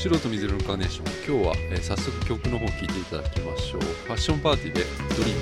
白と水色のカーネーション。今日は、えー早速曲の方聴いていただきましょう。ファッションパーティーで「ドリーム」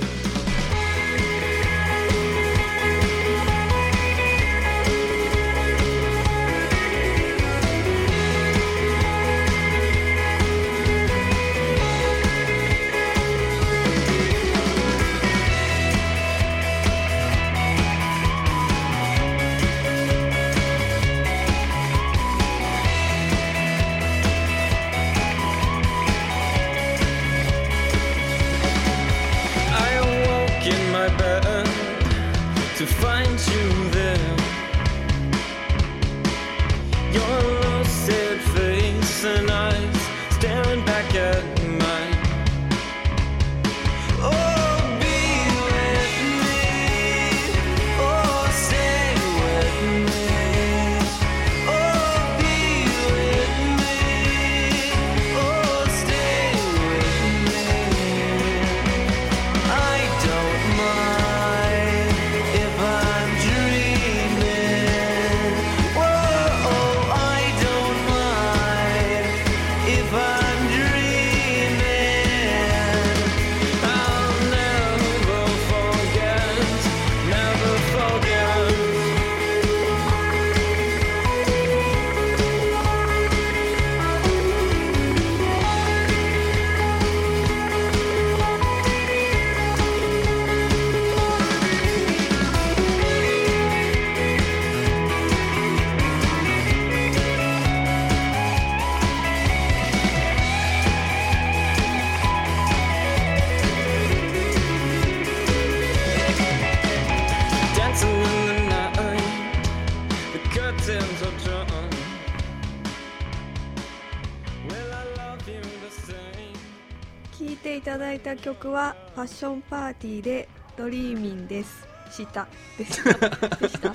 ただいた曲はファッションパーティーでドリーミンです。した。でした。でした。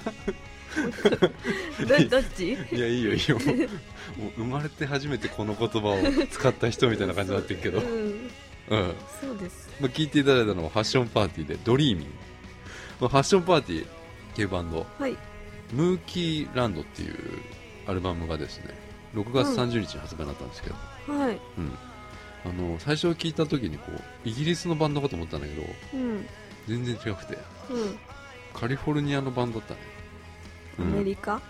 どどっち？いやいいよいいよ。もう生まれて初めてこの言葉を使った人みたいな感じになってるけど、ううん。んそうです。まあ、聞いていただいたのはファッションパーティーで「ドリーミング」まあ、ファッションパーティーっていうバンド。はい。ムーキーランドっていうアルバムがですね6月30日に発売になったんですけど、はい。うんあの最初聞いた時にこうイギリスのバンドかと思ったんだけどうん。全然違くてうカリフォルニアのバンドだったね、うん。んアメリカ？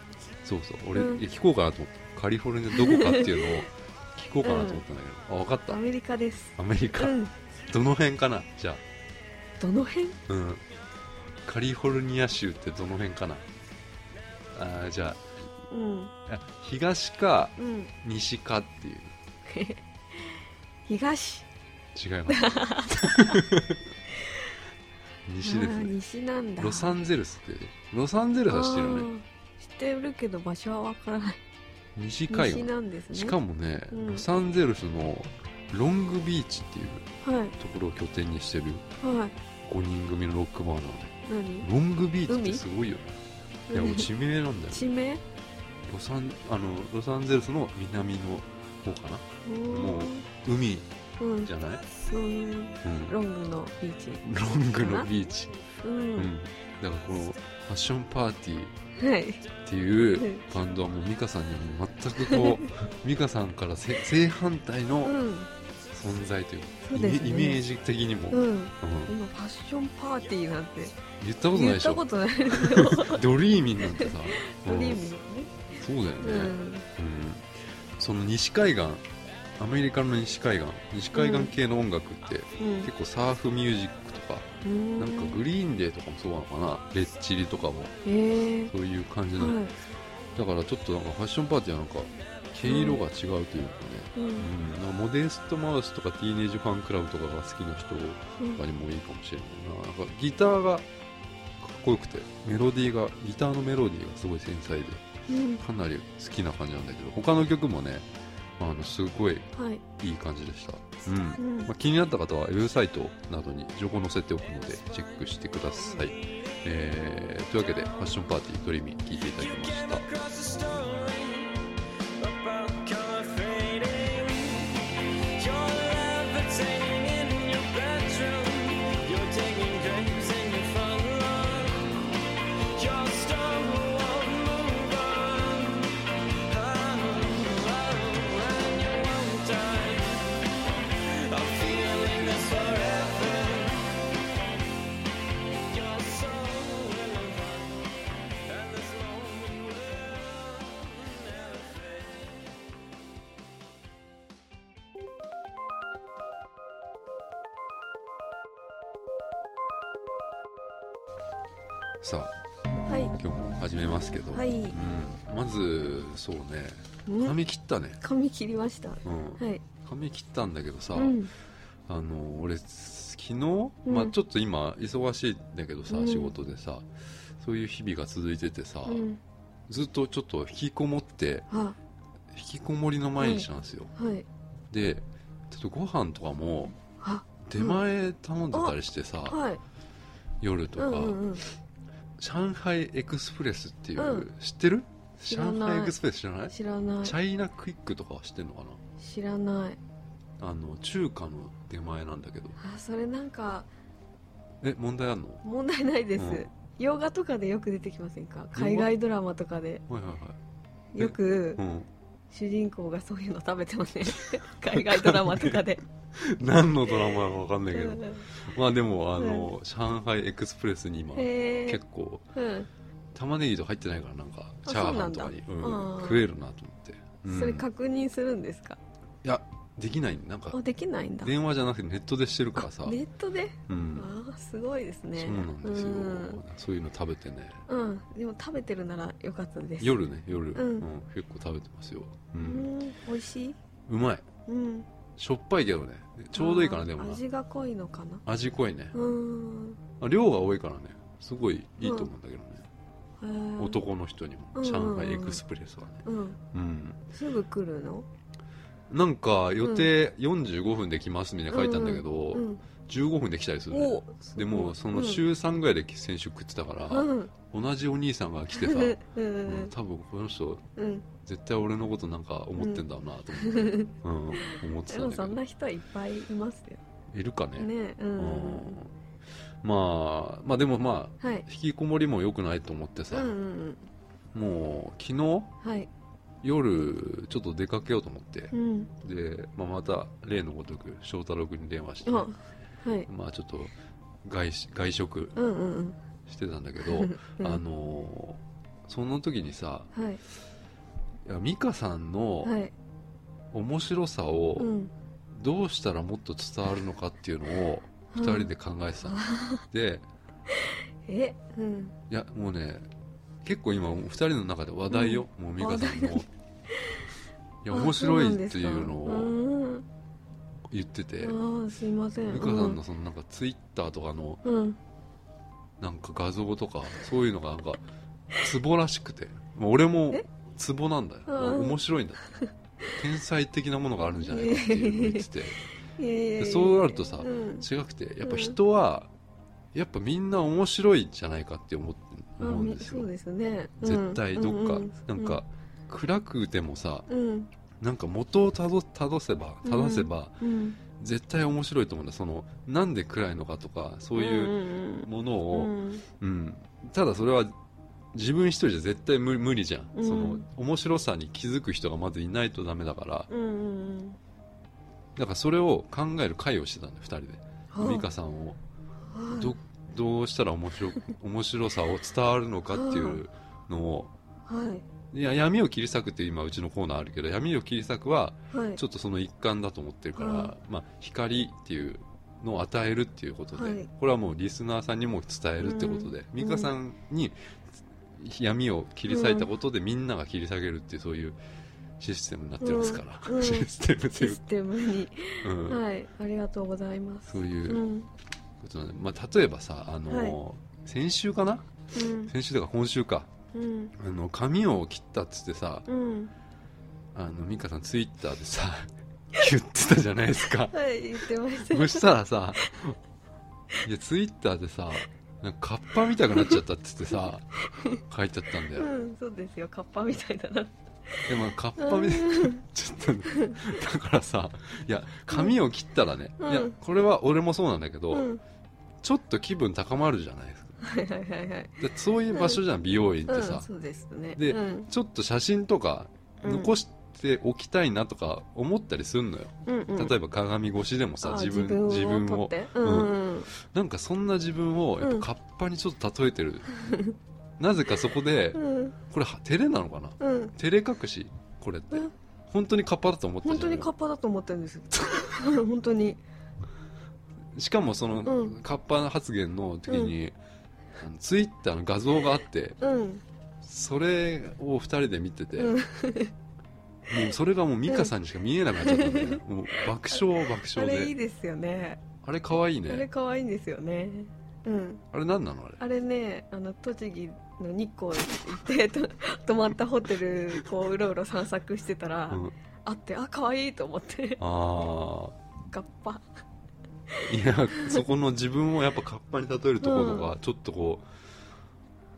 そうそう。俺、うん。聞こうかなと思った。カリフォルニアどこかっていうのを 聞こうかなと思ったんだけど、あ分かった。アメリカです。アメリカ、うん。どの辺かな？じゃどの辺？あうん。カリフォルニア州ってどの辺かな？あーじゃうん。ああ東かうん。西かっていう 東。違います。西ですね。西なんだ。ロサンゼルスってロサンゼルスは知ってるよね。知ってるけど場所はわからない。西海岸。西なんですね。しかもね、うん。ロサンゼルスのロングビーチっていうはい。ところを拠点にしてるはい。5人組のロックバンドなの。何？ロングビーチってすごいよね。いや地名なんだよ。地名？ロサンあのロサンゼルスの南の方かな。もう海うん。じゃない、うんうん、ロングのビーチ。ロングのビーチ、ううん。んだからこのファッションパーティーはい。っていうバンドはもう美香さんには全くこう 美香さんからせ正反対のうん。存在といううですね。イメージ的にも、うん。うん。今ファッションパーティーなんて言ったことない言っでしたょことない。ドリーミンなんてさ。う んドリームね。そうだよね、うん。うんその西海岸アメリカの西海岸西海岸系の音楽って、うん。結構サーフミュージックとか、うん。なんかグリーンデーとかもそうなのかな？レッチリとかも。へえそういう感じなの、はい。だからちょっとなんかファッションパーティーはなんか毛色が違うというかね、うん。うん。モデストマウスとかティーネージファンクラブとかが好きな人とうんかにもいいかもしれないな。なんかギターがかっこよくてメロディーがギターのメロディーがすごい繊細で。うんかなり好きな感じなんだけど他の曲もねあのすごいはい。いい感じでした、うん。うん。まあ、気になった方はウェブサイトなどに情報載せておくのでチェックしてください、えーというわけでファッションパーティードリーミー聞いていただきました髪切ったね、髪切りました。うん。はい。髪切ったんだけどさ、うん。あの俺昨日、うん。まあ、ちょっと今忙しいんだけどさ、うん。仕事でさそういう日々が続いててさ、うん。ずっとちょっと引きこもってあ。引きこもりの毎日なんですよ、はい。でちょっとご飯とかもあ。出前頼んでたりしてさ、はい。夜とか、うんうんうん。上海エクスプレスっていう、うん。知ってる？知らない上海エクスプレス知らない。知らない。チャイナクイックとかは知ってんのか知らない。なあの中華の出前なんだけど。あそれなんかえ問題あんの？問題ないです、うん。洋画とかでよく出てきませんか？海外ドラマとかで。はいはいはい。よくうん。主人公がそういうの食べてますね 海外ドラマとかで。何のドラマか分かんないけど。うん。まあでもあの、上海エクスプレスに今結構うん玉ねぎとか入ってないからなんかあチャーハンとかに。そうなん食えるなと思って、うん。それ確認するんですか？いやできない。なんかあできないんだ。電話じゃなくてネットでしてるからさ。あネットで？うん。ああすごいですね。そうなんですよ、うん。そういうの食べてね。うん、でも食べてるならよかったです。夜ね夜、うん。結構食べてますよ、ううんん。美味しい？うまい。うん。しょっぱいけどね。ちょうどいいかなでもな。味が濃いのかな？味濃いね、うん。あ量が多いからね。すごいいいと思うんだけどね、男の人にも、うん。上海エクスプレスはね。うん。うん。すぐ来るの？なんか予定45分で来ますみたいな書いたんだけど、うん。15分で来たりするねおでもその週3ぐらいで先週食ってたから、うん。同じお兄さんが来てさ、う うん。ん、多分この人うん。絶対俺のことなんか思ってんだろうなと思って、うん。思ってでもそんたんだけど。な人はいっぱいいますよ。いるかね。ねううんんまあまあでもまあはい。引きこもりも良くないと思ってさ、うんうんもう昨日うんはい。夜ちょっと出かけようと思ってう、ん。で、まあ、また例のごとく翔太郎君に電話して、あはい。まあちょっと外し外食うんうんうん。してたんだけど、うん。あのーその時にさはい。いや美香さんのはい。面白さをうん。どうしたらもっと伝わるのかっていうのを2人で考えてたの、で えうん。いやもうね結構今2人の中で話題よ、もう美香さんの。いや面白いっていうのをを言ってて。すいません。美香さんのそのなんかツイッターとかのうん。なんか画像とかそういうのがなんかツボらしくて。もう俺もえ？ツボなんだよ。うん。面白いんだ。天才的なものがあるんじゃないかっていうのを言ってて そうなるとさうん。違くてやっぱ人はやっぱみんな面白いんじゃないかって思ってあ思うんですよ。そうですね。うん。絶対どっか。うんなんか暗くてもさうん。なんか元をたどたどせば正せばうん。絶対面白いと思うんだ。そのなんで暗いのかとかそういうものうをん。うん、ただそれは自分一人じゃ絶対無無理じゃん、うん。その面白さに気づく人がまずいないとダメだから。うんうんだからそれを考える会をしてたんだよ2人で。うん美香さんを。はい。どどうしたら面白面白さを伝わるのかっていうのを。はい。いや闇を切り裂くって今うちのコーナーあるけど闇を切り裂くははい。ちょっとその一環だと思ってるから、うんまあ、光っていうのを与えるっていうことで、はい。これはもうリスナーさんにも伝えるってことで、うん。美香さんに闇を切り裂いたことでみんなが切り裂けるっていうそういうシステムになってますから、うん。うん。システムシス、テムに。うん。はい。ありがとうございます。そういううん。ことなんで、まあ、例えばさあの、はい。先週かな？うん。先週とか今週か。うん。あの髪を切ったっつってさうん。あの美香さんツイッターでさ 言ってたじゃないですか。はい言ってました。そしたらさ、いや、ツイッターでさ、なんかカッパみたくなっちゃったってってさ、書いてあったんだよ。うんそうですよ。カッパみたいだなでも、カッパみたいな、ちょっと、だからさ、いや、髪を切ったらね、うん。いや、これは俺もそうなんだけど、うん。ちょっと気分高まるじゃないですか。はいはいはいはい。でそういう場所じゃん、美容院ってさ。うんそうですね。でうん。ちょっと写真とか残しておきたいなとか思ったりするのよ。うんうん。例えば鏡越しでもさ、あ自分、自分を撮っ。て。うんうんなんかそんな自分をやっぱカッパにちょっと例えてる、なぜかそこでうん。これは照れなのかな？うん。照れ隠し？これって。うん。本当にカッパだと思った本じゃん。当にカッパだと思ってるんです。本当に。しかもその、うん。カッパ発言の時に、あのツイッターの画像があってうん。それを2人で見てて、うん。もうそれがもう美香さんにしか見えなくなっちゃったんだよ、もう爆笑爆あ笑で。れいいですよね。あれ可愛いあれね可愛いんですよね。うん。あれ何なのあれ？あれねあの栃木の日光行ってと泊まったホテルこううろうろ散策してたら、うん、あってあ可愛いと思ってあガッパ。あいやそこの自分をやっぱカッパに例えるところとか、ちょっとこ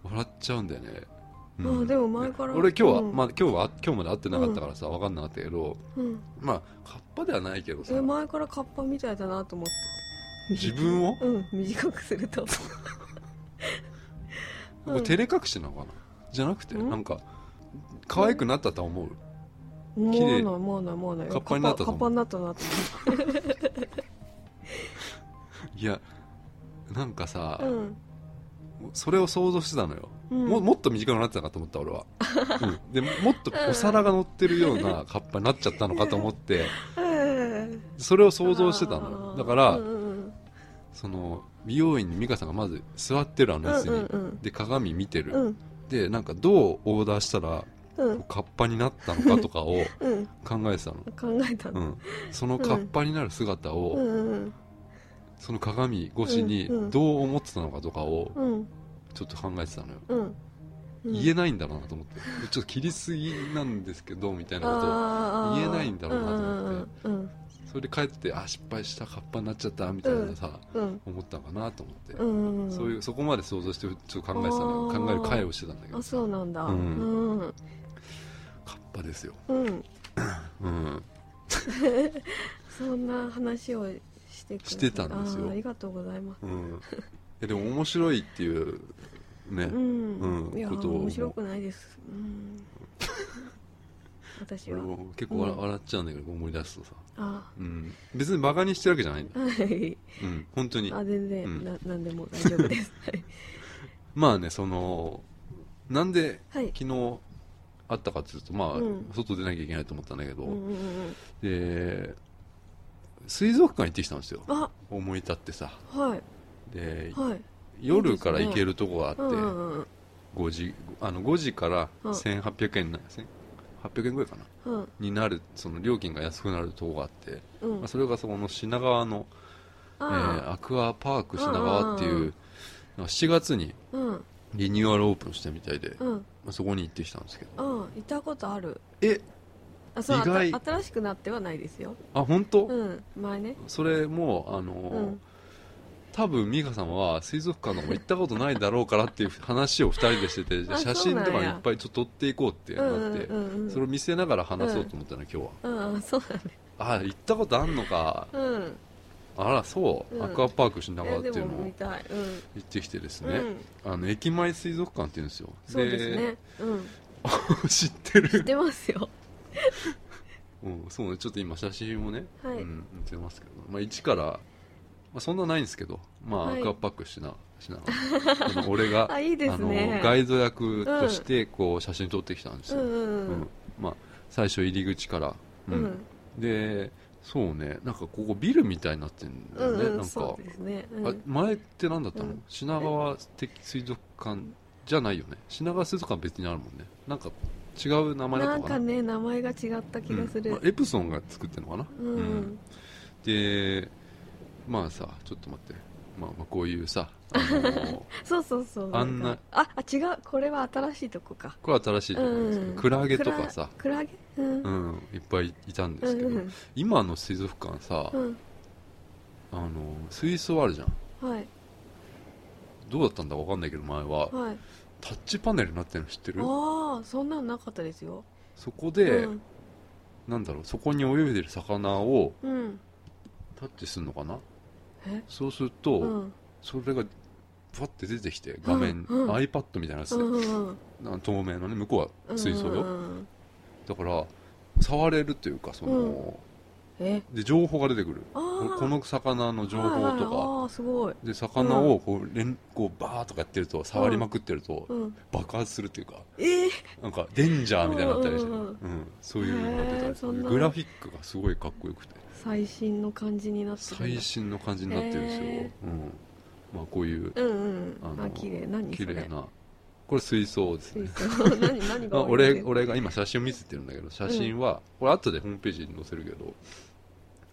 う笑っちゃうんだよね、うん。あでも前から俺今日は、うん。まあ今日は今日まで会ってなかったからさ、分かんなかったけどうん。まあカッパではないけどさ。え前からカッパみたいだなと思って。自分を？うん短くするとこれ照れ隠しなのかな？じゃなくてうん。なんか可愛くなったとは思う？思綺麗。わない思わない思わな。いカッパになったとカッ思うパになったなと いやなんかさ、思ってそれを想像してたのよ、うん。ももっと短くなってたかと思った俺は、うん、でもっとお皿が乗ってるようなカッパになっちゃったのかと思って。うん。それを想像してたのよ。だから、うんうん。その美容院に美香さんがまず座ってるあの椅子に、うんうんうん。で鏡見てる、うん。でなんかどうオーダーしたらうん。カッパになったのかとかを うん。考えてたの、考えたの。うん、そのカッパになる姿を、うん。うんその鏡越しにどう思ってたのかとかをうん。ちょっと考えてたのよ、言えないんだろうなと思って。ちょっと切りすぎなんですけどみたいなこと言えないんだろうなと思ってそれで帰ってあ失敗したカッパになっちゃったみたいなさ、うん思ったのかなと思って、うんうんそういうそこまで想像してちょっと考えてたの考える会をしてたんだけどあそうなんだ。ううん。んうん。カッパですよ。うん。うん。そんな話をしてしてたんですよ。ありがとうございます。うん。えでも面白いっていうね、うん、うん。いやことを面白くないです、うん、私俺はも結構笑,、っちゃうんだけど思い出すとさ、あ。うん、別にバカにしてるわけじゃないんだ、はい。うん、本当に。あ全然、うん。な何でも大丈夫です。はい。まあねそのなんではい。昨日あったかっていうとまあ、うん。外出なきゃいけないと思ったんだけど、うんうんうんで水族館行ってきたんですよ。あ。思い立ってさ。はい。ではい。夜から行けるとこがあって、うんうんうん5時あの5時からうん。1800円な、800円ぐらいかな。うん。になるその料金が安くなるとこがあって、うん。まあ、それがそこの品川の、えーあアクアパーク品川っていう、うんうんうん。なんか7月にリニューアルオープンしたみたいで、まうん。あ、そこに行ってきたんですけど。うん。行ったことある。え？あそう意外。新しくなってはないですよ。あ本当、うん。前ね。それもあのーうん多分美香さんは水族館のも行ったことないだろうからっていう話を2人でしてて写真とかいっぱいちょっと撮っていこうってなって、うんうんうんそれを見せながら話そうと思ったの、今日は。うんそうだねあ行ったことあんのか。うん。あらそう、うん。アクアパーク品川っていうのを行ってきてですね、うん。あの駅前水族館っていうんですよ。そうですね。うん。知ってる。知ってますよ。うん、そうね。ちょっと今写真もね、はい。うん、見てますけど、まあ、一から、まあ、そんなないんですけど、まあはい。アクアパックしな しながら俺が あいいですね。あのガイド役としてこう写真撮ってきたんですよ、うんうんうん。まあ、最初入り口から、ううん。んでそうねなんかここビルみたいになってるんだよね、うんうんなんか。そう、ですね。うん。あ前って何だったの、うん。品川的水族館じゃないよね？品川水族館別にあるもんね。なんか違う名前だっな？んかたかなね名前が違った気がする。うん。まあエプソンが作ってるのかな、うん、うん。でまあさちょっと待って、まあ、まあこういうさ、あの そうそうそう。あんなかああ違う。これは新しいとこか。これ新しいところですけど、うん。クラゲとかさ、クラゲ？うん。う、ん、いっぱいいたんですけど、うん今の水族館さ、うん。あの水槽あるじゃん。はい。どうだったんだか分かんないけど前は。はい。タッチパネルになってるの知ってる？ああそんなんなかったですよ。そこで、うん。なんだろうそこに泳いでる魚をうん。タッチするのかな？えそうすると、うん。それがパッて出てきて画面、うんうん。iPad みたいなやつで、うん透明のね向こうは水槽よ、うんだから触れるっていうかその、えで情報が出てくる。この魚の情報とか。ああすごい。で魚をこう連こうバーッとかやってると触りまくってるとうん爆発するっていうかえ？えなんかデンジャーみたいになったりして、うんそういうのが出たりする。グラフィックがすごいかっこよくて。最新の感じになってる最新の感じになってるんですよ、へうん。まあこういううんうん。あの綺麗なこれ水槽ですね。あ、俺俺が今写真を見せてるんだけど写真は、これ後でホームページに載せるけど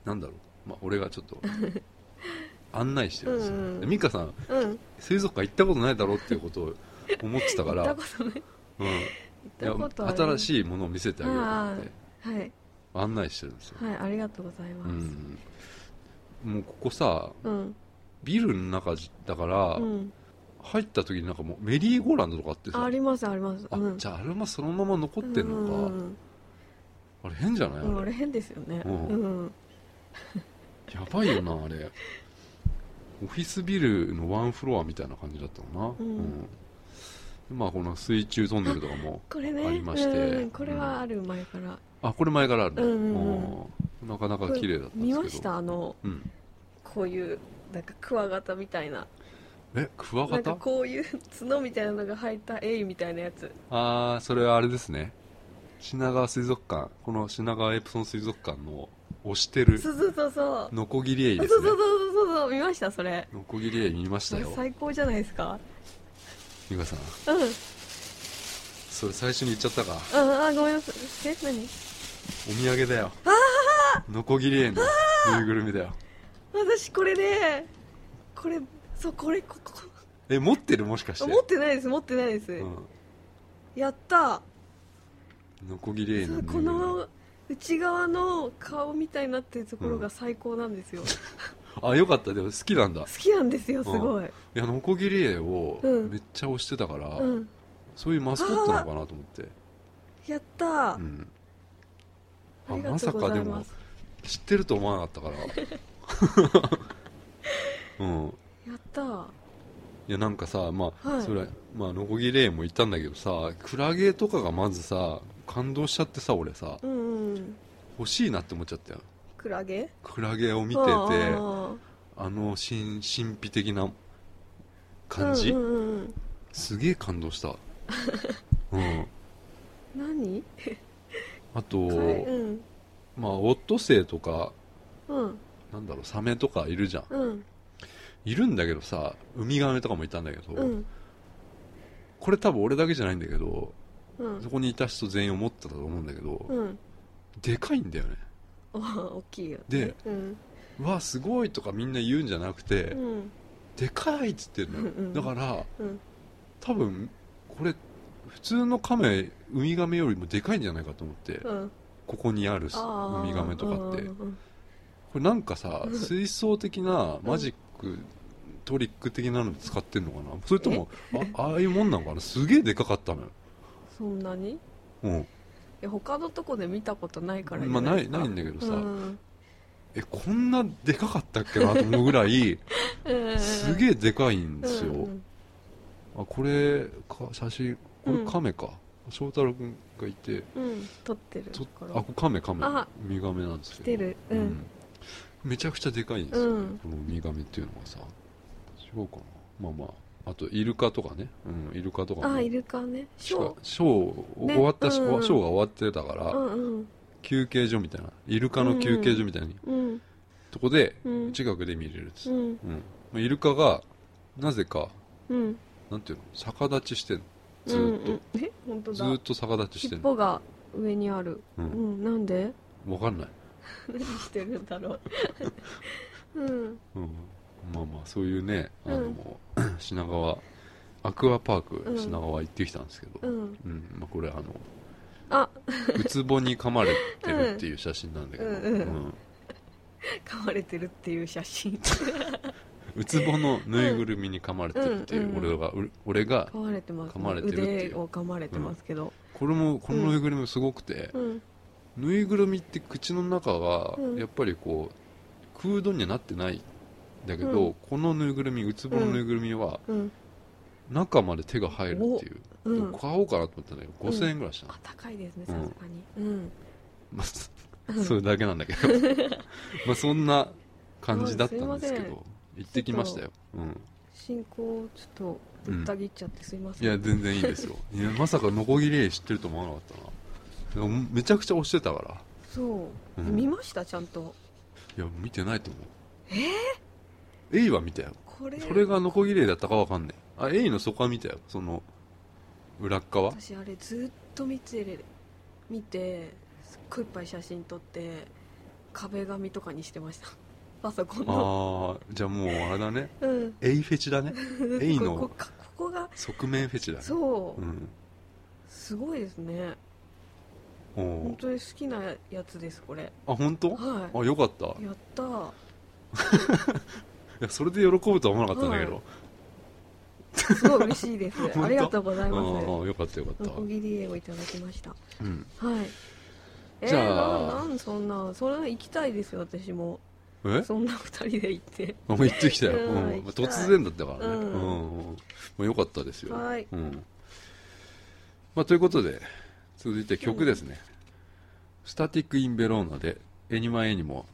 なんだろう、まあ、俺がちょっと 案内してるんですよ、うんうん。で美香さんうん。水族館行ったことないだろうっていうことを思ってたからうん、い行ったやことある。新しいものを見せてあげようと思ってはい。案内してるんですよ、はいありがとうございます。うん、もうここさうん。ビルの中だから、うん入った時になんかもうメリーゴーランドとかあってさ。あありますあります。あうん。じゃああれもそのまま残ってんのか、うん。うんあれ変じゃない、うん、ああれれ変ですよね。ううん。ん。やばいよなあれ。オフィスビルのワンフロアみたいな感じだったのな、うん。でまあこの水中トンネルとかもこれね。ありまして。うん、これはある前から。あこれ前からあるの、うんなかなか綺麗だったんですけど。見ました？あの、うん。こういう、なんかクワガタみたいな。えクワなんかガタこういう角みたいなのが入ったエイみたいなやつ。ああそれはあれですね。品川水族館。この品川エプソン水族館の推してるそうそうそうそう。ノコギリエイそうですね。そうそうそうそう、見ましたそれ。ノコギリエイ見ましたよ。最高じゃないですか？美香さん。うん。うん、それ最初に言っちゃったか？あ、ごめんなさい。え、何？お土産だよ。ノコギリエイのぬいぐるみだよ。私これね、これ、そう、これ、ここ。え持ってる？もしかして。持ってないです、持ってないです。うん。やった。ノコギリこの内側の顔みたいになってるところが最高なんですよ、あよかった。でも好きなんだ。好きなんですよすごい、いやノコギリエイをうん。めっちゃ推してたから、うん、そういうマスコットなのかなと思って。やった。ー、うんあまさかでも知ってると思わなかったから。うんやった。ーいやなんかさまあ、はい。それまあノコギリエイも言ったんだけどさクラゲとかがまずさ感動しちゃってさ俺さ。うんうん。欲しいなって思っちゃったよ。クラゲ？クラゲを見ててああ。の神神秘的なー感じ、うんうんうんすげえ感動した。うん。何？あと、うん。まあオットセイとかうん。なんだろうサメとかいるじゃん。うんいるんだけどさウミガメとかもいたんだけど、うん。これ多分俺だけじゃないんだけどうん。そこにいた人全員思ってたと思うんだけど、うん。でかいんだよね。お大きいよ、ね、でうわすごいとかみんな言うんじゃなくて、うん。でかいっつってんのよ、うんうん。だからうん。多分これ普通のカメウミガメよりもでかいんじゃないかと思って、うん。ここにあるウミガメとかって、これなんかさうん 水槽的なマジック、トリック的なので使ってんのかな？それともあああいうもんなのかな？すげえでかかったのよ。そんなに？いうん。や他のとこで見たことないからじまあないないんだけどさ、うん。えこんなでかかったっけ？なと思うぐらい すげええでかいんですよ、うんあこれか写真これうん。カメか、翔太郎君がいて。うん撮ってるあこれカメカメ。あ。ウミガメなんですけど。来てる。うんめちゃくちゃでかいんですよ、うん。このウミガメっていうのがさ。違うかな。まあまあ。あとイルカとかね、うん、イルカとかも。あイルカね。ショショーね。終わったショーが終わってたから、ーうんうん。休憩所みたいなイルカの休憩所みたいなうんとこでうん。近くで見れるんです、うん。うん。まあイルカがなぜかうん。なんていうの？逆立ちしてんの。ずーっと、うんうんずーっと逆立ちしてんの。尻尾が上にある。ううんん。なんで？わかんない、何してるんだろう。うん。うん、まあまあそういうねあの、う ん品川アクアパークうん。品川行ってきたんですけど、うん。うん。まあ、これあのあ。ウツボに噛まれてるっていう写真なんだけど、うん。噛まれてるっていう写真。ウツボのぬいぐるみに噛まれてるっていう、俺がう俺が噛まれてるっていう。腕を噛まれてますけど。これもこのぬいぐるみすごくて、うんぬいぐるみって口の中がうん。やっぱりこう空洞にはなってないんだけど、うん。このぬいぐるみウツボのぬいぐるみはうん。中まで手が入るっていう、うん。買おうかなと思ったんだけど5000円ぐらいしたの、あ高いですねうんさすがに。うん。まあそそれだけなんだけど。まあそんな感じだったんですけど行ってきましたよ、うん、進行ちょっとぶった切っちゃってすいません、いや全然いいですよ。いやまさかノコギリエイ知ってると思わなかったなめちゃくちゃ押してたから。そう、うん。見ました？ちゃんと。いや見てないと思う。え？エイは見たよ。ここれ。それがノコギリだったかわかんないあエイのそこは見たよ。その裏っ側？私あれずっと見てれ見てすっごいいっぱい写真撮って壁紙とかにしてました。パソコンの。ああじゃあもうあれだね。うん。エイフェチだね。エイこのこかここが側面フェチだね。そう、うん。すごいですね。お本ー当に好きなやつですこれ。あ本当？はあよかった。いいやった。ーやそれで喜ぶとは思わなかったんだけど、すごい嬉しいです。当？ありがとうございあまあよかったよかった。すノコギリエをいただきました。うん。はい。えじゃー、あなんなんそんなそれ行きたいですよ私も。え？そんな二人で行って。あもう行ってきたよ、うん突然だったからね、うん。うん。もうよかったですよ、はい。うん。まあ、ということで続いて曲ですね、スタティック・イン・ベローナで「エニマ・エニモ」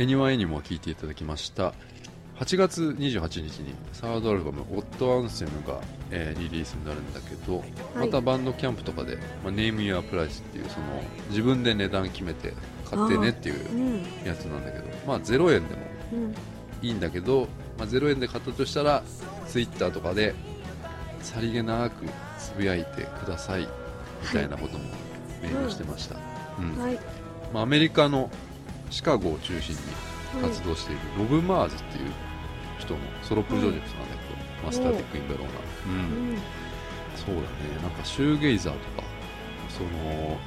エニマ・エニモ」を聴いていただきました。8月28日にサードアルバム「オット・アンセムが」えーリリースになるんだけど、はい。またバンドキャンプとかで「まあ、ネーム・ユア・プライス」っていうその自分で値段決めて買ってねっていううん。やつなんだけどまあ0円でもうん。いいんだけど、まあ、0円で買ったとしたらツイッターとかでさりげなくつぶやいてくださいみたいなこともメールしてました、うん。はい。まあ、アメリカのシカゴを中心に活動しているロブ・マーズっていう人のソロプロジェクトなんだけど、マスターティック・インベローナ、ううん。んそうだね。なんかシューゲイザーとかその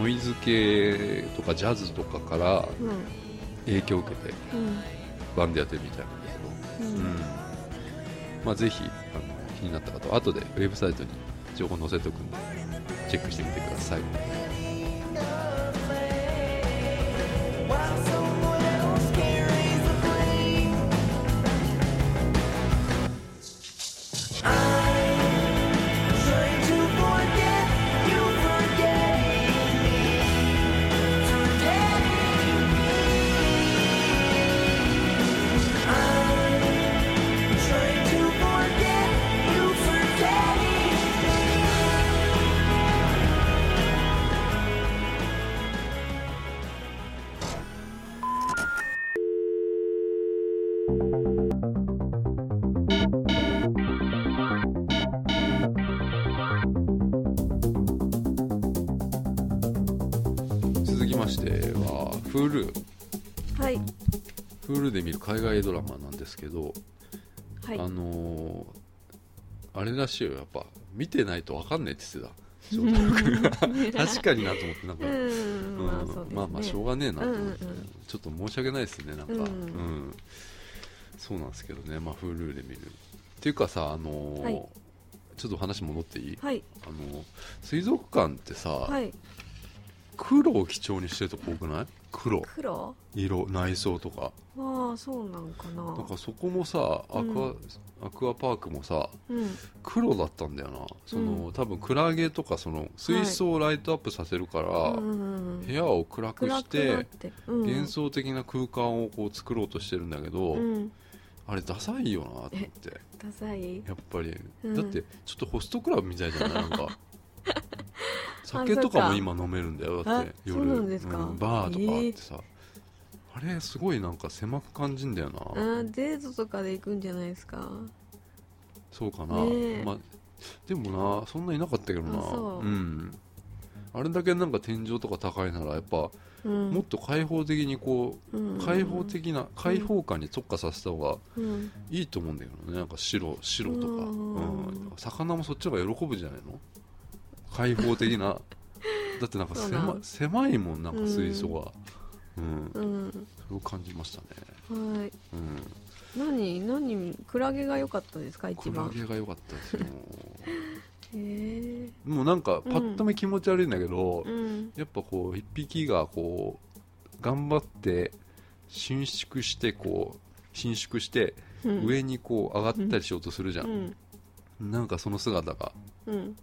ノイズ系とかジャズとかからうん。影響を受けてうん。バンドやってるみたいなんだけど、ううん。ん。まあ、ぜひあの気になった方は後でウェブサイトに情報載せておくんでチェックしてみてください Wow, so ましては Hulu はい。Hulu で見る海外ドラマなんですけど、はい。あのーあれらしいよやっぱ。見てないと分かんないって言ってた。確かになと思ってなんか、うん。うん。まあね。まあまあしょうがねえなと思って、うんうんうんちょっと申し訳ないですねなんか、うん。うん。そうなんですけどねまあ Hulu で見る。っていうかさあのーはい。ちょっと話戻っていい、はい。あの水族館ってさ、はい黒を基調にしてるとこ多くない？黒。黒？色内装とか。ああそうなんかな。なんかそこもさアクア,、うん。アクアパークもさうん。黒だったんだよな。その、うん。多分クラゲとかその水槽をライトアップさせるから、うん部屋を暗くしてうん。幻想的な空間をこう作ろうとしてるんだけど、うん。あれダサいよなと思って。ダサい？やっぱり、うん。だってちょっとホストクラブみたいじゃない？なんか 酒とかも今飲めるんだよ。だってあ夜。そうなんバーとかあってさ、あれすごいなんか狭く感じんだよな、あーデートとかで行くんじゃないですか。そうかな、ねえ。まあ、でもなそんないなかったけどな。う。うん。あれだけなんか天井とか高いならやっぱうん。もっと開放的にこうん。う開放的な開放感に特化させた方がうん。いいと思うんだけどね。なんか白白とか、うん。うん、魚もそっちの方が喜ぶじゃないの？開放的な。だってなんか狭狭いもんなんか水槽が。うん、うん。それを感じましたね。はい。うん。何何クラゲが良かったですか一クラ番ゲが良かったですよ。へえもうなんかパッと見気持ち悪いんだけど、うん。やっぱこう一匹がこう頑張って伸縮してこう伸縮してうん。上にこう上がったりしようとするじゃ、うん。ん。なんかその姿が。うん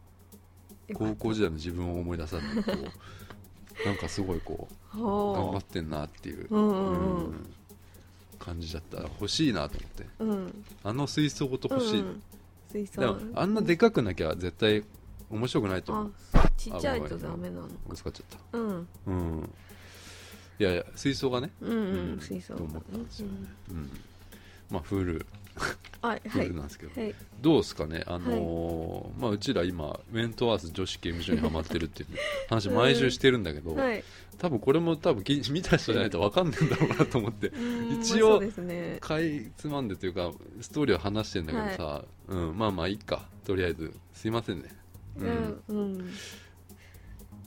高校時代の自分を思い出されてこうなんかすごいこう頑張ほってんなっていう、ううんうん。うん感じだったら欲しいなと思って。うん。うんあの水槽ごと欲しい、うん水槽。だからあんなでかくなきゃ絶対面白くないと思う。あちっちゃいとダメなの。ぶつかっちゃった。うん。うん。いやいや水槽がね。うんうん水槽と思ったんですよね、うん。まあフールはい。なんですけど、はい。どうですかね？あのーまあうちら今ウェントワース女子刑務所にハマってるっていう、ね、話毎週してるんだけど、はい。多分これも多分き見た人じゃないと分かんないんだろうなと思って。うん一応かいつまんでというかストーリーを話してんだけどさ、うん、まあまあいいか。とりあえずすいませんね、ううんんうん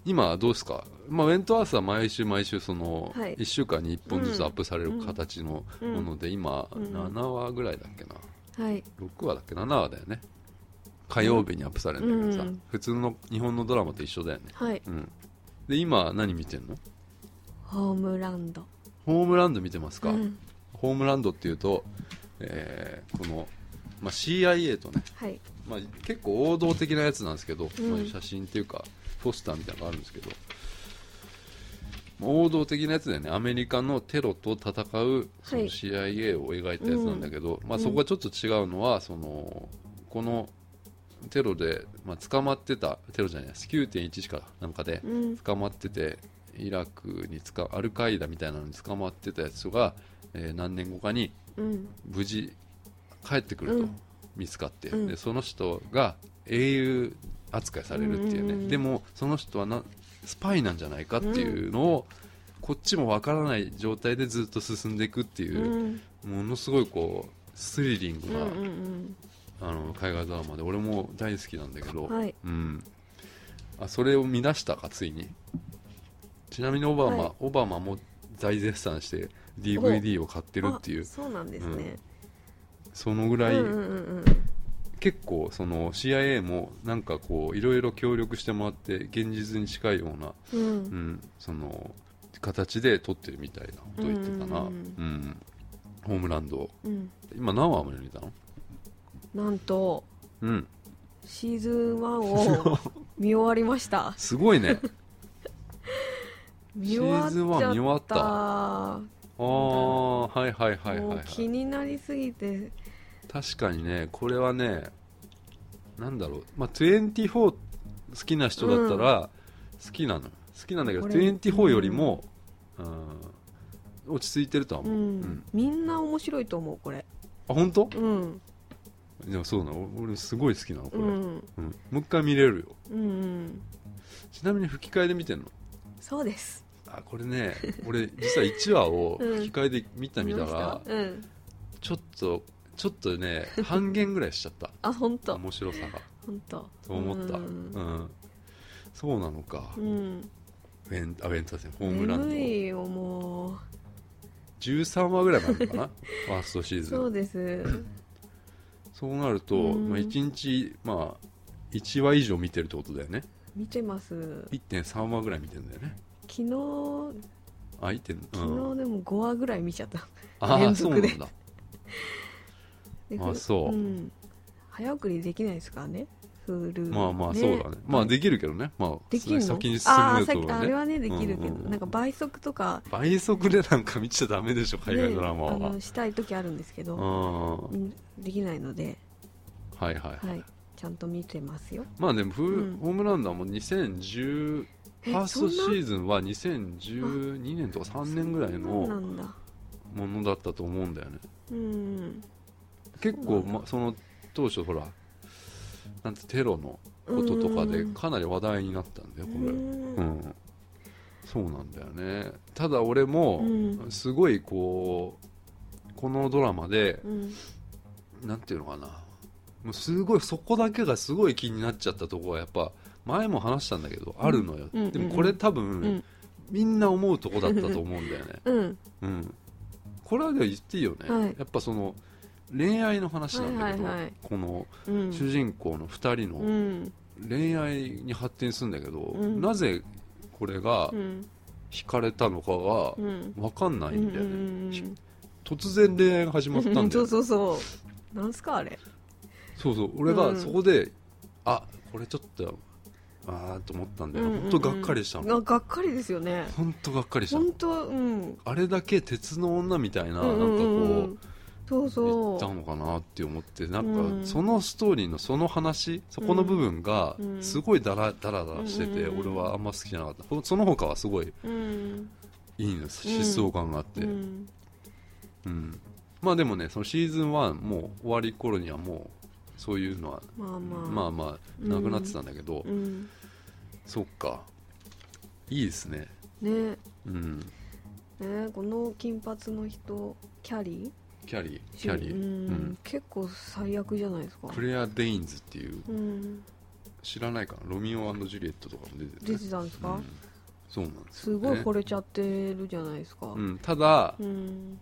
今はどうですか、まあ、ウェントワースは毎週毎週そのはい。1週間に1本ずつアップされるうん形のうん。もので今うん。7話ぐらいだっけな？はい。6話だっけ？7話だよね。火曜日にアップされるんだけどさ、うん。普通の日本のドラマと一緒だよね。はい。うん。で今何見てんの？ホームランド。ホームランド見てますか、うん。ホームランドっていうと、えーこの、まあ、CIA とね、はい。まあ、結構王道的なやつなんですけど、うん。まあ写真っていうかポスターみたいなのがあるんですけどまあ王道的なやつだよね。アメリカのテロと戦うそのはい CIA を描いたやつなんだけど、まあ、うんそこがちょっと違うのはそのこのテロで、まあ、捕まってたテロじゃないです9.11かなんかでうん。捕まっててイラクに捕アルカイダみたいなのに捕まってたやつが、えー何年後かにうん。無事帰ってくると、うん。見つかって、うん。でその人が英雄扱いされるっていうね、うんうんうん。でもその人はなスパイなんじゃないかっていうのを、こっちもわからない状態でずっと進んでいくっていうう、ん。ものすごいこうスリリングな、うんうんあの海外ドラマで俺も大好きなんだけど、はい。うん、あそれを見出したかついに。ちなみにオバマ、はい。オバマも大絶賛して DVD を買ってるっていう。あそうなんですね。そのぐらい、うんうんうん結構その CIA もなんかこういろいろ協力してもらって現実に近いような、うん。ううんん、その形で撮ってるみたいなことを言ってたな、ううん。んホームランド。うん。今何話まで見たの？なんとうん。シーズン1を 見終わりました。すごいね。シーズン1見終わった？ああはいはいはいはい、もうはい、気になりすぎて確かにねこれはねなんだろうまあ24好きな人だったら好きなの、好きなんだけどこれ24よりも、うん、落ち着いてるとはう思う、うん。ん。みんな面白いと思うこれ。あ本当？うん。でもそうなの？俺すごい好きなのこれ、ううん。んもう一回見れるよ。うんうん。ちなみに吹き替えで見てんの？そうです。ああこれね俺実は1話をうん。吹き替えで見た見まらうん。ちょっとちょっとね 半減ぐらいしちゃった。あ本当。面白さが。本当。と思った。ううん。んそうなのか。うん。ウェンあウェンターセンホームランド眠いよも13話ぐらいまでかな？ファーストシーズン。うそうです。そうなると、うん。まあ、1日、まあ、1話以上見てるってことだよね。見てます。1.3話ぐらい見てるんだよね。昨日あ1点昨うん。日でも5話ぐらい見ちゃった。ああ連続で。そうなんだ。であそう。ん。早送りできないですからね。まあまあそうだね。まあできるけどね。まあできるの？先に進ああむとね。さあれはねできるけど、うんうんうん。なんか倍速とか、倍速でなんか見ちゃダメでしょ海外ねドラマは、あのしたい時あるんですけど、できないので、いはいはい、はい、ちゃんと見てますよ。まあでも、うん。ホームランドはもう2010フえァーストシーズンは2012年とか3年ぐらいのものだったと思うんだよね。うん結構、ま、その当初ほらなんてテロのこととかでかなり話題になったんだよこれ。ううん。んそうなんだよね。ただ俺もうん。すごいこうこのドラマでうん。なんていうのかな。もうすごいそこだけがすごい気になっちゃったところはやっぱ前も話したんだけどあるのよ、うんでもこれ多分、うん。みんな思うとこだったと思うんだよね。うん。うん。これは言っていいよね、はい。やっぱその恋愛の話なんだけど、はいはいはい。このうん。主人公の2人うのん。恋愛に発展するんだけど、うん。なぜこれがうん。惹かれたのかがうん。分かんないんだよね、うん突然恋愛が始まったんだよ、そうそうそう。なんすかあれ。そうそう。俺がうん。そこで、あこれちょっとああと思ったんだよ、うんうんうん。本当がっかりしたの。ががっかりですよね。本当がっかりしたの。本当うん。あれだけ鉄の女みたいな、うんうん。なんかこうんうそう。ったのかなって思ってなんうん。かそのストーリーのその話そこの部分がうんすごいダラダラダラしててうん。俺はあんま好きじゃなかった。その他はすごいううん。いいん。です疾走感があって、うん。うん。まあでもねそのシーズン1もう終わり頃にはもうそういうのはまあまあ。まあまあなくなってたんだけど、うん。そっか。いいですね。ね。うん。ねこの金髪の人キャリキャリーーキャリー、うん。うん。結構最悪じゃないですか。クレア・デインズっていううん。知らないかな？ロミオジュリエットとかも出てて、出てたんですか、うん。そうなんですね、ごい惚れちゃってるじゃないですか。うん、ただ、うん。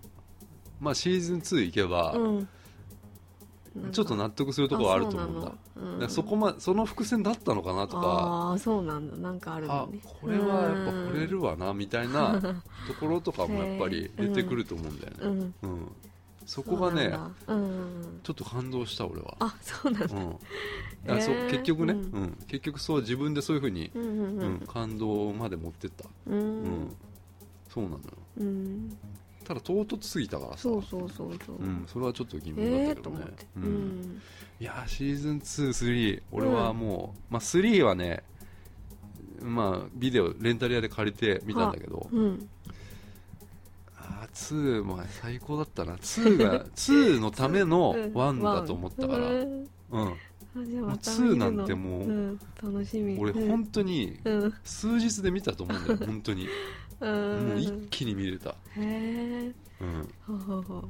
まあ、シーズン2行けば、うん。ちょっと納得するところはあると思うんだ。そこまその伏線だったのかなとか。ああそうなんだ。なんかあるあのね。これはやっぱ惚れるわなみたいなところとかもやっぱり出てくると思うんだよね、うん。うんそこがねそうなんちょっと感動した俺は、あそうなんだ。うん。あそうへー。結局ね、ううん。ん結局そう自分でそういうふうに、うん感動まで持ってった、ううん。んそうなのよ。うん。ただ唐突すぎたからさ。そうそうそうそう。うん、それはちょっと疑問だええったけどね。と思って、ううん。んいやーシーズン23俺はもう、まあ、3はねまあビデオレンタル屋で借りて見たんだけど。うんあー2も最高だったな。2が 2のためのうん。1だと思ったから、ううん。もう2見るのなんてもうん。楽しみ。俺うん。本当にうん。数日で見たと思うんだよ 本当に。うん。もう一気に見れた、へえうん、ほうほうほう。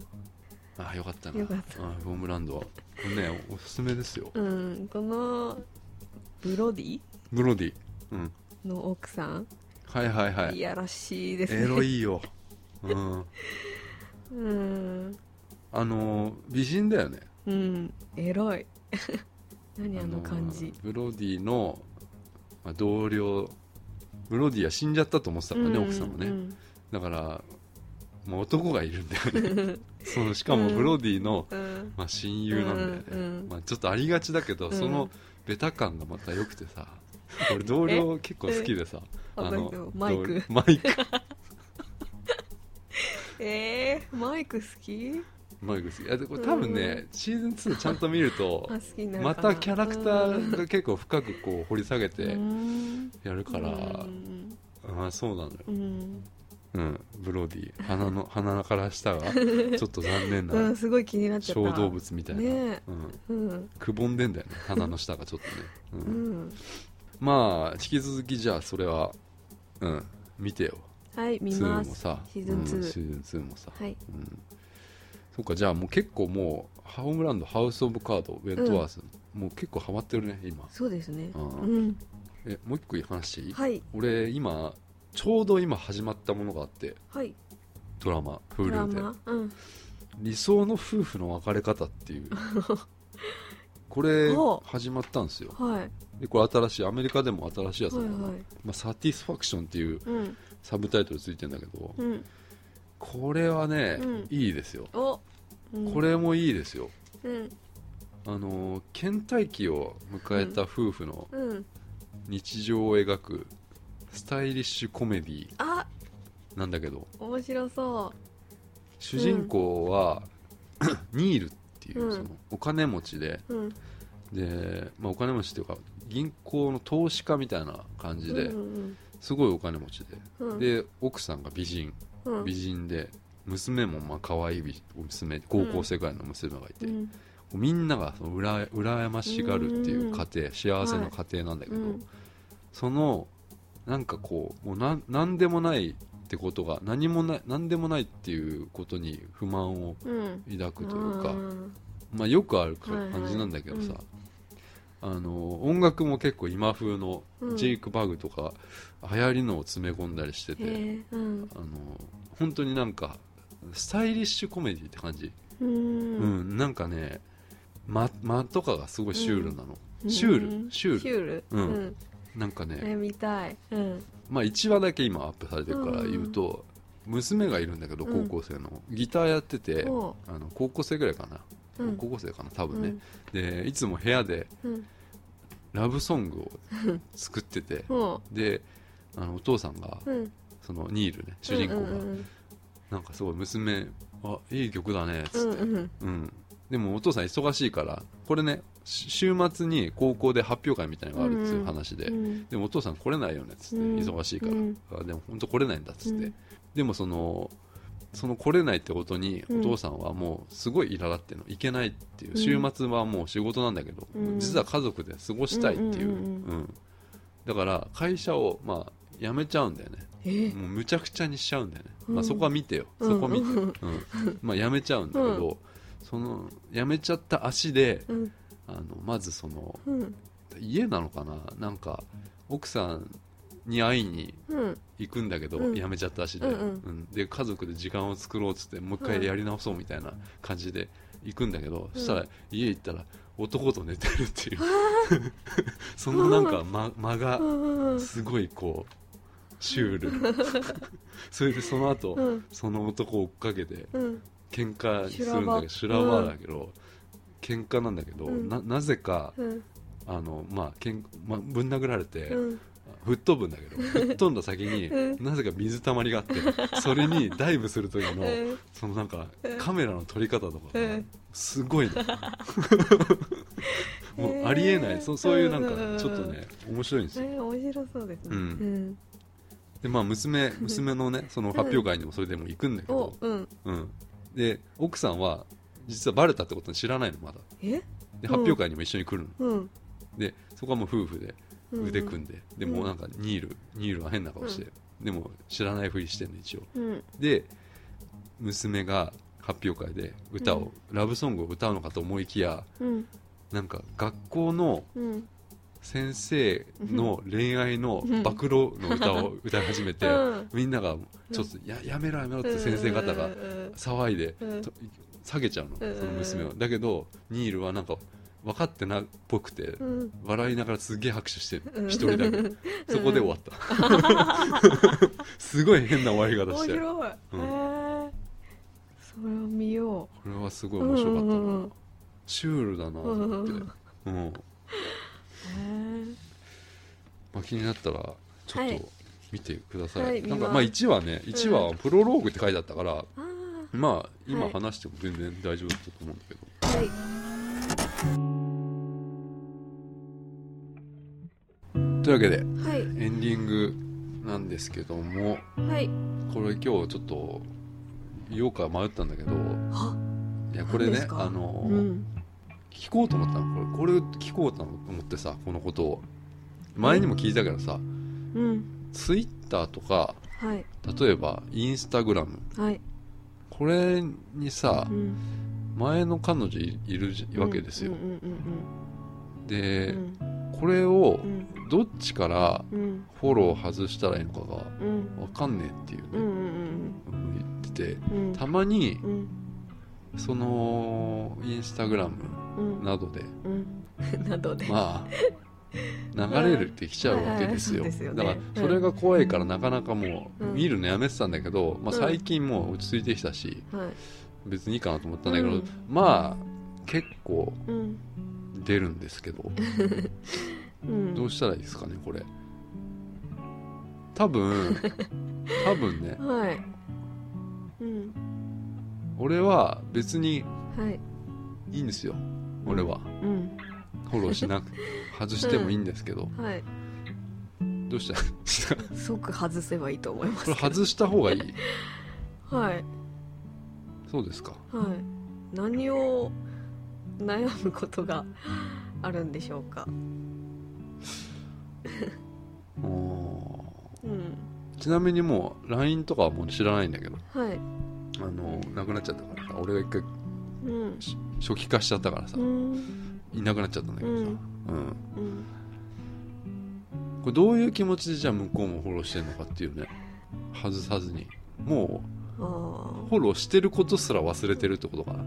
あーよかったな。よかった。あーホームランドは。ねおすすめですよ。うん。このブロディ？ブロディ、うん、の奥さん、はいはいはい。いやらしいですね。エロいよ、うん、うん。あのー美人だよね。うん。エロい。何あのー感じ。ブロディの、まあ、同僚。ブロディは死んじゃったと思ってたからね、奥さんもね、うん。だから、まあ、男がいるんだよね。そのしかもブロディの、うん。まあ、親友なんだよね、うんうんまあ、ちょっとありがちだけど、うん。そのベタ感がまた良くてさ。俺同僚結構好きでさ。あどうマイク。同マイクえー、マイク好き？マイク好き。いやでこれ多分ね、シーズン2ちゃんと見ると またキャラクターが結構深くこう掘り下げてうん。やるから、うん。ああそうなのよ、うん、うん、ブロディ。鼻の 鼻から下が ちょっと残念なうん、すごい気になっちゃった。小動物みたいな、ねうん、うん。くぼんでんだよね。鼻の下がちょっとね、ううんん。まあ引き続きじゃあそれはうん。見てよはい見2ます。もさシーズン2うんシーズン2もさ、はい。うん、そうかじゃあもう結構もうハームランドハウス・オブ・カードウェントワース、もう結構ハマってるね今。そうですね。ううん。んえもう一個いい話？はい。俺今ちょうど今始まったものがあって。はい。ドラマ Hulu で。マ？うん。理想の夫婦の別れ方っていう。これ始まったんですよ。はいでこれ新しいアメリカでも新しいやつはないのかな、はい。まあ、サティスファクションっていううん。サブタイトルついてるんだけど、うん。これはね、うん。いいですよ。お。うん。これもいいですよ。うん。あの倦怠期を迎えた夫婦のうん。日常を描くスタイリッシュコメディあ。なんだけど面白そ主人公は、ニールっていううん。そのお金持ちでううん。で、まあ、お金持ちっていうか銀行の投資家みたいな感じでうんすごいお金持ちで。うん。で奥さんが美人。うん。美人で娘もまあ可愛い美娘高校生ぐらいの娘がいて、うん。みんながそのうら羨ましがるっていう家庭幸せの家庭なんだけど、うん。そのなんかこうもうなんなんでもないってことが何もない何でもないっていうことに不満をうん。抱くというか、うん。まあ、よくあるはいはい。感じなんだけどさ、あの音楽も結構今風のうん。ジェイク・バグとか流行りのを詰め込んだりしてて、うん。あの本当になんかスタイリッシュコメディって感じ、ううん。んなんかね間間とかがすごいシュールなの、うん。シュール、うん。シュール。シュール。うん。うん。なんかね、え見たい。うん。まあ、1話だけ今アップされてるから言うと、娘がいるんだけどうん。高校生の、ギターやってておあの高校生ぐらいかな、うん。高校生かな多分ね、でいつも部屋でうん。ラブソングを作ってておであのお父さんがうん。そのニールね主人公が、なんかすごい娘あいい曲だねっつって、うんでもお父さん忙しいからこれねし週末に高校で発表会みたいなのがあるっていう話で、うんでもお父さん来れないよねっつって、うん。忙しいから、うん。あでも本当来れないんだっつって、うんでもそのその来れないってことにうん。お父さんはもうすごい苛立ってるの。行けないっていう。うん。週末はもう仕事なんだけど、うん。実は家族で過ごしたいっていう,、うんだから会社をまあ辞めちゃうんだよね。え？もうむちゃくちゃにしちゃうんだよね、うん。まあ、そこは見てよ、うん。そこ見て、うん。うん。まあ、辞めちゃうんだけど、その辞めちゃった足でうん。あのまずそのうん。家なのかな。なんか奥さんに会いにうん。行くんだけど、うん。辞めちゃった足で、うんうん。うん。で家族で時間を作ろうっつってもう一回やり直そうみたいな感じで行くんだけど、そしたら家行ったら男と寝てるっていう。そのなんか間間がうんすごいこうシュール。それでその後、うん。その男を追っかけてうん。喧嘩するんだけど修羅場。だけど、喧嘩なんだけど、うん。ななぜかうん。あの、まあけんまあ、ぶん殴られて、うん吹っ飛ぶんだけど吹っ飛んだ先に、うなぜか水たまりがあってそれにダイブする時の、うん。そのなんかうんカメラの撮り方とかすごいの もうありえない、そそういうなんかうんちょっとね面白いんですよ。えー面白そうですね。でまあ娘娘のね その発表会にもそれでも行くんだけど、おうん。うん、で奥さんは実はバレたってことに知らないのまだ。え？で発表会にも一緒に来るの、うん。でそこはもう夫婦で。うん腕組んで、でもうなんかニールニールは変な顔して、でも知らないふりしてんの一応。うん。で娘が発表会で歌を、ラブソングを歌うのかと思いきやうん。なんか学校のうん。先生の恋愛の暴露の歌を歌い始めて、うん。みんながちょっとややめろやめろって先生方が騒いで、下げちゃうの、うん。その娘はだけどニールはなんか分かってなっぽくて、うん。笑いながらすげえ拍手してるうん。一人だけ。そこで終わった。すごい変な終わり方面して。白い。へうん。えそれを見よこれはすごい面白かった。な、うんうんうん。シュールだなと思って、うんうんまあ、気になったらちょっはい。と見てください、はいなんかまあ見ます1話ね1話はプロローグって書いてあったから、あまあ今はい。話しても全然大丈夫だと思うんだけど、あはいというわけではい。エンディングなんですけどもはい。これ今日ちょっと言おうか迷ったんだけどは？いやこれねあの、うん。聞こうと思ったの。これこれ聞こうと思ってさこのことを。前にも聞いたけどさうん。ツイッターとかはい。例えばインスタグラム。はい。これにさうん前の彼女いいるじわけですよ。で、うんこれをうんどっちからうんフォロー外したらいいのかがうんわかんねえっていうね、言っててたまにうん。そのインスタグラムうん。などでうん。などで。まあ流れるってきちゃうわけですよ,、だからそれが怖いからなかなかもううん。見るのやめてたんだけど、まあ、うん。最近もう落ち着いてきたしはい別にいいかなと思ったんだけど、うん。まあ結構うん。出るんですけど。うん。どうしたらいいですかねこれ。多分 多分ね。はい。うん。俺は別にはい。いいんですよ俺は。うん。フォローしなく 外してもいいんですけど、はい。どうした？ら即外せばいいと思います外した方がいい？はいそうですか。はい。何を悩むことがあるんでしょうか。おー。うん。ちなみにもう LINE とかはもう知らないんだけど。はい。あのなくなっちゃったからさ。俺が一回うん。し初期化しちゃったからさ、うん。いなくなっちゃったんだけどさ、うん。うん。これどういう気持ちでじゃあ向こうもフォローしてるのかっていうね。外さずに。もあうフォローしてることすら忘れてるってことかな。あ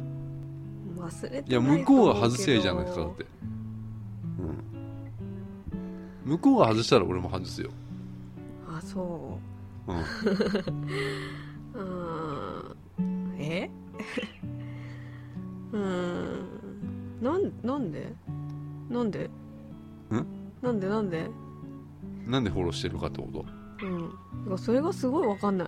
忘れてないいや向こうが外せばいいじゃないですかだって。うん。向こうが外したら俺も外すよ。あそう。ん。う うん。え？うん。なんなんで？なんで？ん？なんで？なんで？なんでフォローしてるかってこと？うん。それがすごいわかんない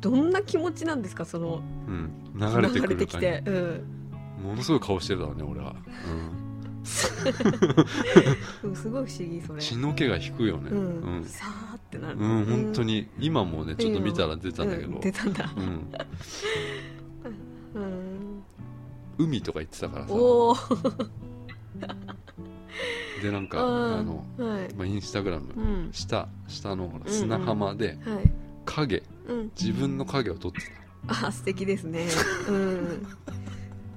どんな気持ちなんですか？そのうん。流れてくるきて。うん。ものすごい顔してるだろうね俺は、うん。すごい不思議そうん、れ。血の気が引くよね。ううん。ん、さーってなる。うん、本当に今もねちょっと見たら出たんだけど、う出たんだ。うん、うん。海とか行ってたからさ。おおでなんかうんあの、はい。まあ、インスタグラム、うん。下下のほらうんうん。砂浜ではい影。うん。自分の影を撮ってあ素敵ですね。うん。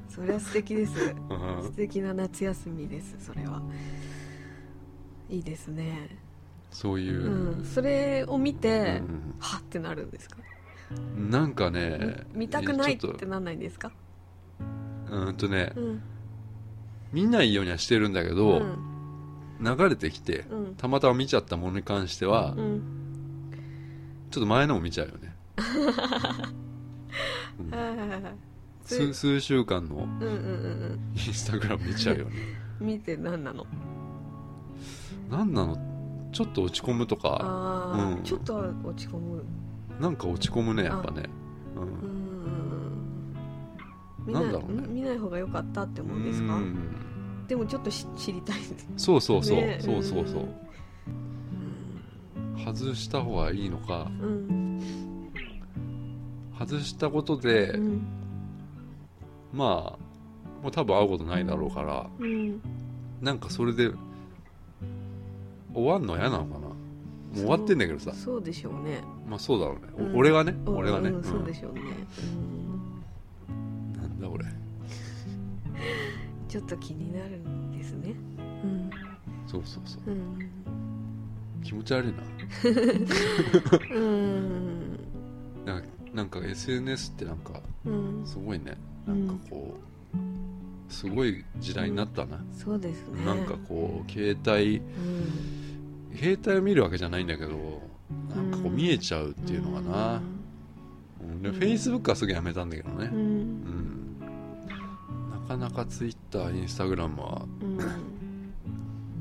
それは素敵です。素敵な夏休みですそれは。いいですね。そういう。う、ん。それを見て、うんはってなるんですか？なんかね見たくないってなんないんですか？とうんとねうん。見ないようにはしてるんだけど、うん。流れてきてうん。たまたま見ちゃったものに関しては、うんちょっと前のも見ちゃうよね、うん。数数週間のうんうんうんうんインスタグラム見ちゃうよね。見て何なの？なんなの？ちょっと落ち込むとか。ああ、うん。ちょっとは落ち込む。なんか落ち込むねやっぱね。ううんん見なんだろうね。見ない方が良かったって思うんですか？うん。でもちょっとし知りたい。そうそうそう、ねそうそうそう。うん外した方がいいのか。うん。外したことで、うん。まあもう多分会うことないだろうからうん。なんかそれで終わんの嫌なのかな。もう終わってんだけどさ。そうでしょうね。まあそうだろうね、俺がねうん俺がね、うんそうでうしょうね、ん。なんだ俺。う んちょっと気になるんですね。うん。そうそうそう。うん気持ち悪いな。うん。なんかなんか SNS ってなんかうん。すごいね。うなんんかこうすごい時代になったな、そうですね。なんかこう携帯うん。携帯を見るわけじゃないんだけどなんかこううん。見えちゃうっていうのかな、うん、でうん Facebook はすぐやめたんだけどね。う、うん。んなかなか Twitter、Instagram はうん。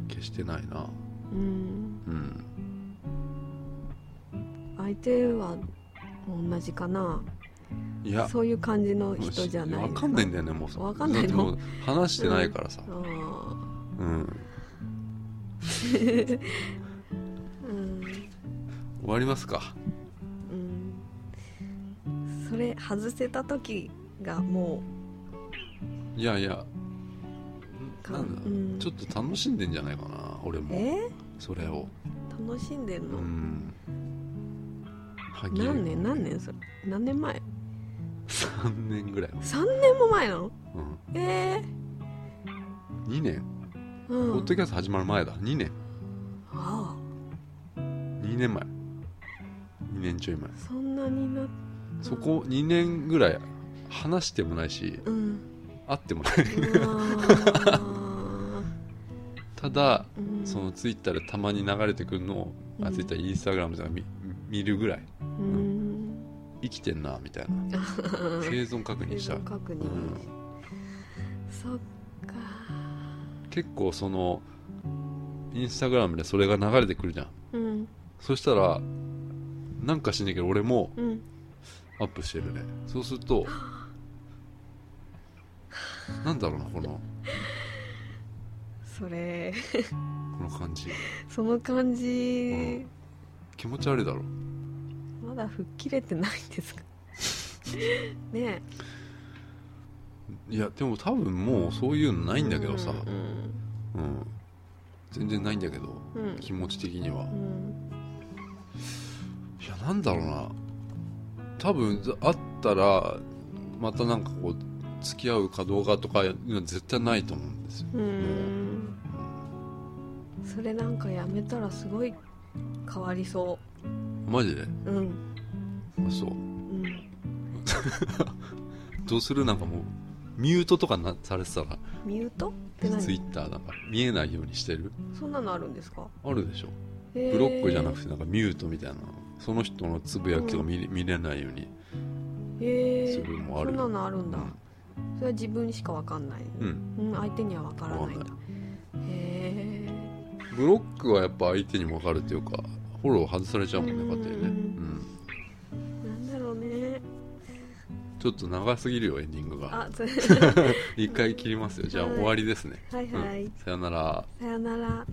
消してないな。うんうん。相手は同じかな？いや。そういう感じの人じゃないわかんないんだよねもうわかんないの？話してないからさ、あうん。ーうん。終わりますか。うん。それ外せた時がもいやいやかなんだ、うん。ちょっと楽しんでんじゃないかな俺も。うえ？それを。楽しんでんの、うん。何年？何年それ？何年前？3年ぐらい、3年も前なの？うん、え2年、えー、うん。ポッドキャスト始まる前だ。2年。あ2年前。2年ちょい前。あそんなになそこ2年ぐらい話してもないしうん。会ってもないただうん。そのツイッターでたまに流れてくるのを、あうん。ツイッターインスタグラムとか見見るぐらい。うん。生きてんなみたいな。生存確認した。確認、うん。そっか。結構そのインスタグラムでそれが流れてくるじゃん。うん。そしたらなんかしんないけど俺もうん。アップしてるね。そうすると なんだろうなこのそれ。この感じ。その感じ、気持ち悪いだろ。まだ吹っ切れてないんです。か ね。いやでも多分もうそういうのないえんだけどさ、うんうん、全然ないんだけどうん。気持ち的には。うん。いやなんだろうな。多分ざあったらまたなんかこう付き合うかどうかとかいうのは絶対ないと思うんですよ、うん。う。んそれなんかやめたらすごい変わりそマジで？ううん。あそう。うん。どうする？なんかもうミュートとかなされてたら？ミュート？ってツイ何ッターなんか。見えないようにしてる？そんなのあるんですか？あるでしょ。ブブロックじゃなくてなんかミュートみたいな。その人のつぶやきを見,、見れないように。するのもある。そんなのあるんだ。それは自分にしか分かんない、うん。うん、相手には分からないんだ。へえブロックはやっぱ相手にも分かるっていうかフォロー外されちゃうもんねうん。勝手にね、うん、なんだろうね。ちょっと長すぎるよエンディングが。一回切りますよ。じゃあはい。終わりですね、はいはい、うん。さよなら。さよなら